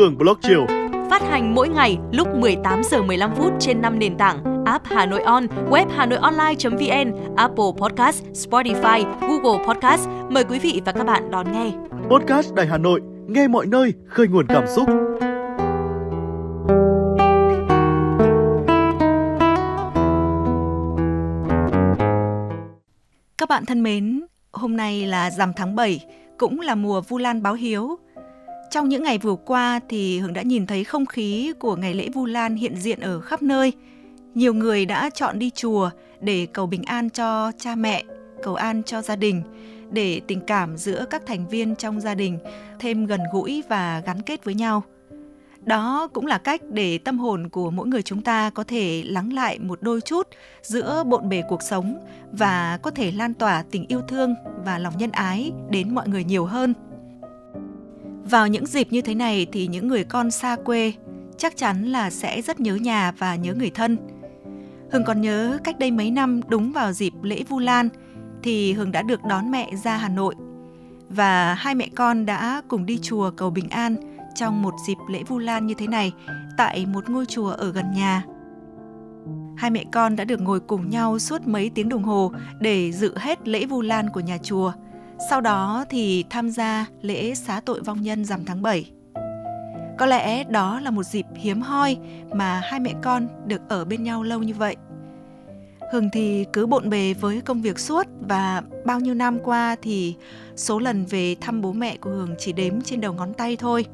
Hường Blog Chiều. Phát hành mỗi ngày lúc 18 giờ 15 phút trên 5 nền tảng app Hà Nội On, web Hà Nội Online.vn, Apple Podcast, Spotify, Google Podcast. Mời quý vị và các bạn đón nghe. Podcast Đài Hà Nội, nghe mọi nơi, khơi nguồn cảm xúc. Các bạn thân mến, hôm nay là rằm tháng 7, cũng là mùa Vu Lan báo hiếu. Trong những ngày vừa qua thì Hường đã nhìn thấy không khí của ngày lễ Vu Lan hiện diện ở khắp nơi. Nhiều người đã chọn đi chùa để cầu bình an cho cha mẹ, cầu an cho gia đình, để tình cảm giữa các thành viên trong gia đình thêm gần gũi và gắn kết với nhau. Đó cũng là cách để tâm hồn của mỗi người chúng ta có thể lắng lại một đôi chút giữa bộn bề cuộc sống và có thể lan tỏa tình yêu thương và lòng nhân ái đến mọi người nhiều hơn. Vào những dịp như thế này thì những người con xa quê chắc chắn là sẽ rất nhớ nhà và nhớ người thân. Hưng còn nhớ cách đây mấy năm đúng vào dịp lễ Vu Lan thì Hưng đã được đón mẹ ra Hà Nội và hai mẹ con đã cùng đi chùa cầu bình an trong một dịp lễ Vu Lan như thế này tại một ngôi chùa ở gần nhà. Hai mẹ con đã được ngồi cùng nhau suốt mấy tiếng đồng hồ để dự hết lễ Vu Lan của nhà chùa. Sau đó thì tham gia lễ xá tội vong nhân rằm tháng 7. Có lẽ đó là một dịp hiếm hoi mà hai mẹ con được ở bên nhau lâu như vậy. Hường thì cứ bộn bề với công việc suốt và bao nhiêu năm qua thì số lần về thăm bố mẹ của Hường chỉ đếm trên đầu ngón tay thôi.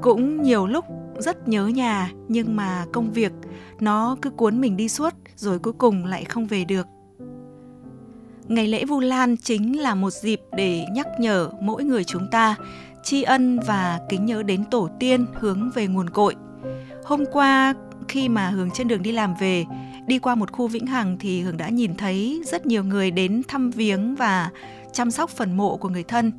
Cũng nhiều lúc rất nhớ nhà, nhưng mà công việc nó cứ cuốn mình đi suốt rồi cuối cùng lại không về được. Ngày lễ Vu Lan chính là một dịp để nhắc nhở mỗi người chúng ta tri ân và kính nhớ đến tổ tiên hướng về nguồn cội. Hôm qua khi mà Hường trên đường đi làm về, đi qua một khu vĩnh hằng thì Hường đã nhìn thấy rất nhiều người đến thăm viếng và chăm sóc phần mộ của người thân.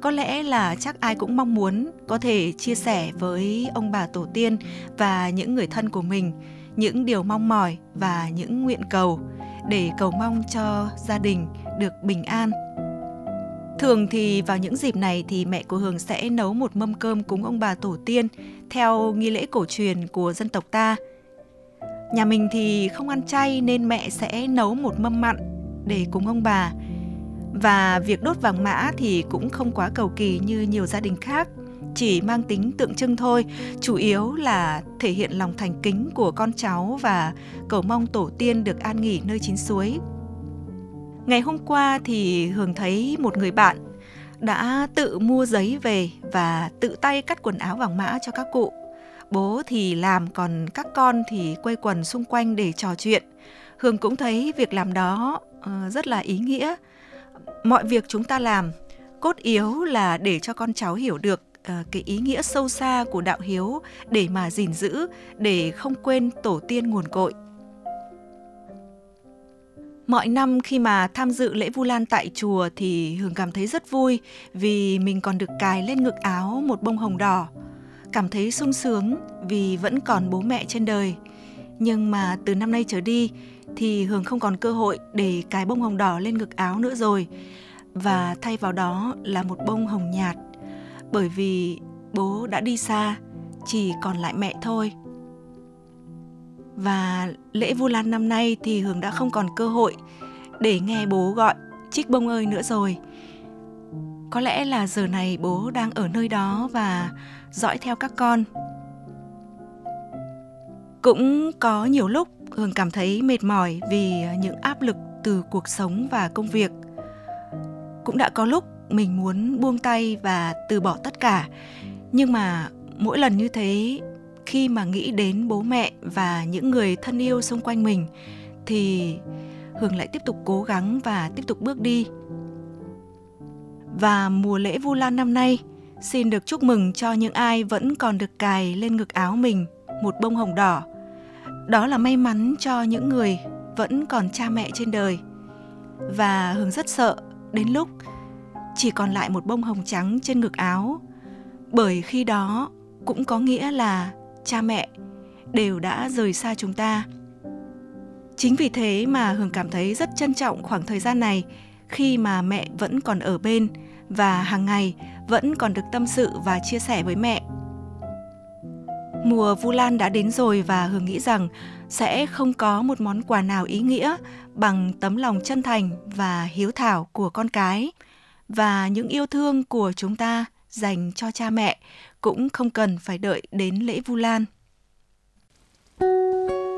Có lẽ là chắc ai cũng mong muốn có thể chia sẻ với ông bà tổ tiên và những người thân của mình những điều mong mỏi và những nguyện cầu để cầu mong cho gia đình được bình an. Thường thì vào những dịp này thì mẹ của Hường sẽ nấu một mâm cơm cúng ông bà tổ tiên theo nghi lễ cổ truyền của dân tộc ta. Nhà mình thì không ăn chay nên mẹ sẽ nấu một mâm mặn để cúng ông bà. Và việc đốt vàng mã thì cũng không quá cầu kỳ như nhiều gia đình khác, chỉ mang tính tượng trưng thôi, chủ yếu là thể hiện lòng thành kính của con cháu và cầu mong tổ tiên được an nghỉ nơi chín suối. Ngày hôm qua thì Hường thấy một người bạn đã tự mua giấy về và tự tay cắt quần áo vàng mã cho các cụ. Bố thì làm còn các con thì quây quần xung quanh để trò chuyện. Hường cũng thấy việc làm đó ờ, rất là ý nghĩa. Mọi việc chúng ta làm cốt yếu là để cho con cháu hiểu được À, cái ý nghĩa sâu xa của đạo hiếu để mà gìn giữ, để không quên tổ tiên nguồn cội. Mọi năm khi mà tham dự lễ Vu Lan tại chùa thì Hường cảm thấy rất vui vì mình còn được cài lên ngực áo một bông hồng đỏ. Cảm thấy sung sướng vì vẫn còn bố mẹ trên đời. Nhưng mà từ năm nay trở đi thì Hường không còn cơ hội để cài bông hồng đỏ lên ngực áo nữa rồi. Và thay vào đó là một bông hồng nhạt. Bởi vì bố đã đi xa, chỉ còn lại mẹ thôi. Và lễ Vu Lan năm nay thì Hường đã không còn cơ hội để nghe bố gọi Trích bông ơi nữa rồi. Có lẽ là giờ này bố đang ở nơi đó và dõi theo các con. Cũng có nhiều lúc Hường cảm thấy mệt mỏi vì những áp lực từ cuộc sống và công việc. Cũng đã có lúc mình muốn buông tay và từ bỏ tất cả. Nhưng mà mỗi lần như thế, khi mà nghĩ đến bố mẹ và những người thân yêu xung quanh mình, thì hường lại tiếp tục cố gắng và tiếp tục bước đi. Và mùa lễ vu lan năm nay, xin được chúc mừng cho những ai vẫn còn được cài lên ngực áo mình một bông hồng đỏ. Đó là may mắn cho những người vẫn còn cha mẹ trên đời. Và hường rất sợ đến lúc chỉ còn lại một bông hồng trắng trên ngực áo. Bởi khi đó, cũng có nghĩa là cha mẹ đều đã rời xa chúng ta. Chính vì thế mà hường cảm thấy rất trân trọng khoảng thời gian này khi mà mẹ vẫn còn ở bên và hàng ngày vẫn còn được tâm sự và chia sẻ với mẹ. Mùa Vu Lan đã đến rồi và Hường nghĩ rằng sẽ không có một món quà nào ý nghĩa bằng tấm lòng chân thành và hiếu thảo của con cái và những yêu thương của chúng ta dành cho cha mẹ cũng không cần phải đợi đến lễ Vu Lan. là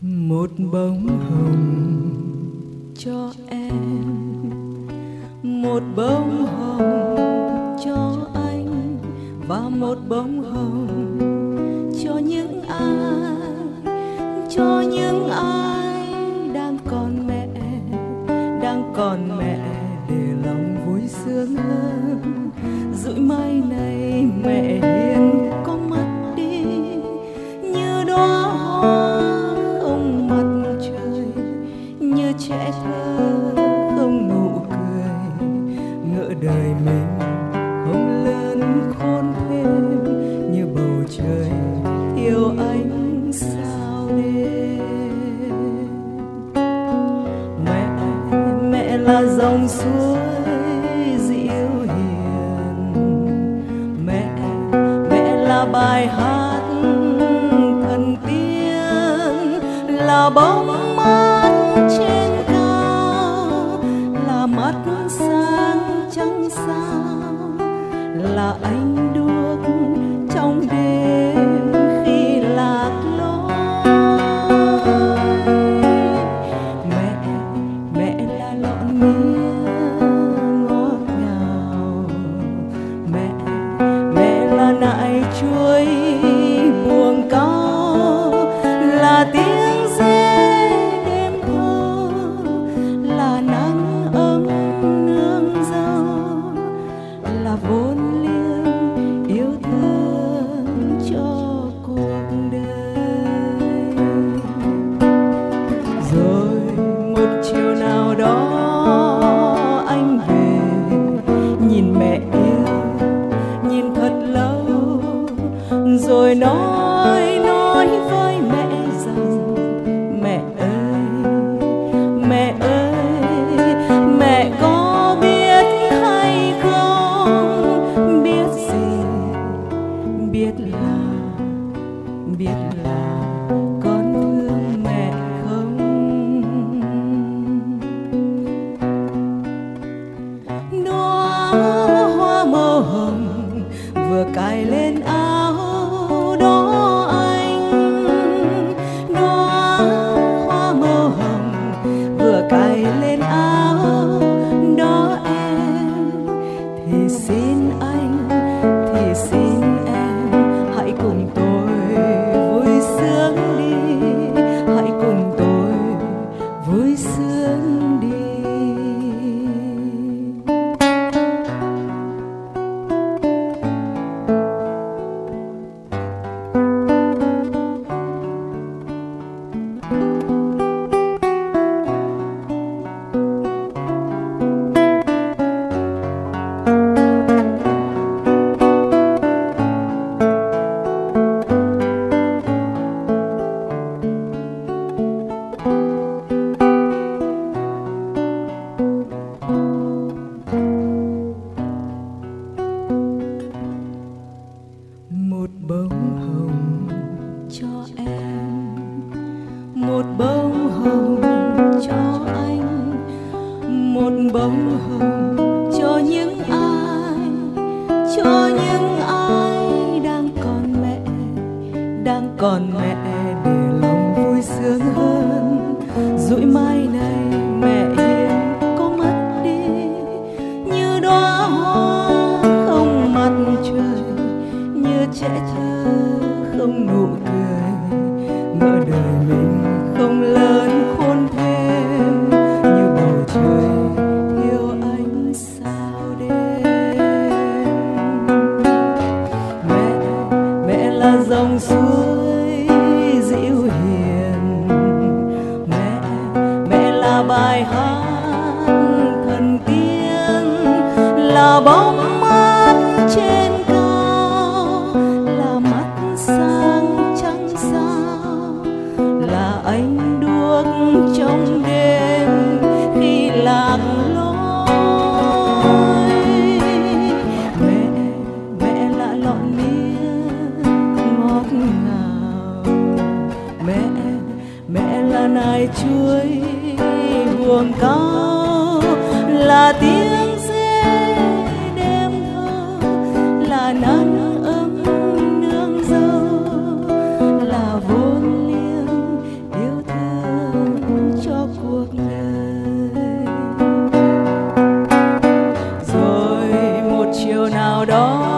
một bông hồng cho em. Một bông hồng cho anh và một bông hồng cho những ai, cho những ai đang còn mẹ, đang còn mẹ để lòng vui sướng hơn. Rủi mai này mẹ tá bom. bow. không nụ cười ngỡ đời mình không lớn khôn thêm. Như bầu trời yêu ánh sao đêm? Mẹ mẹ là dòng suối dịu hiền. Mẹ mẹ là bài hát thần tiên, là bóng nải chuối buồn cao là tiếng dê đêm thơ, là nắng ấm nương dâu là vốn liêng yêu thương cho cuộc đời. Rồi một chiều nào đó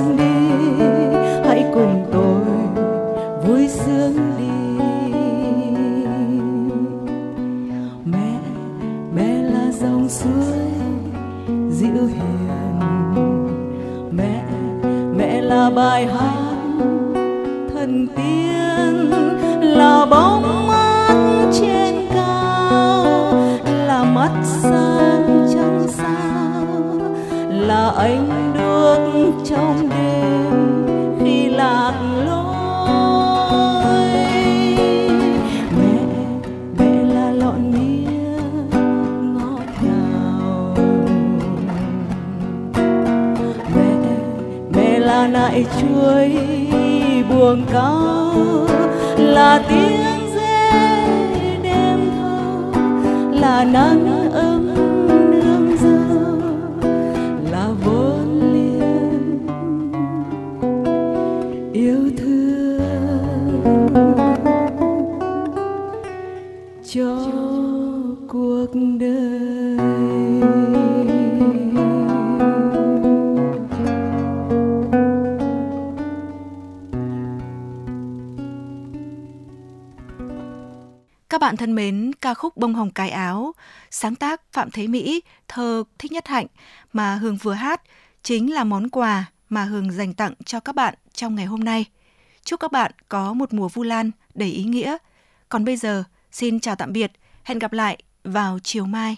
vui là chuối buồn cao là tiếng dê đêm thâu là nắng Các bạn thân mến, ca khúc Bông hồng cái áo, sáng tác Phạm Thế Mỹ, thơ Thích Nhất Hạnh mà Hương vừa hát chính là món quà mà Hương dành tặng cho các bạn trong ngày hôm nay. Chúc các bạn có một mùa Vu Lan đầy ý nghĩa. Còn bây giờ, xin chào tạm biệt, hẹn gặp lại vào chiều mai.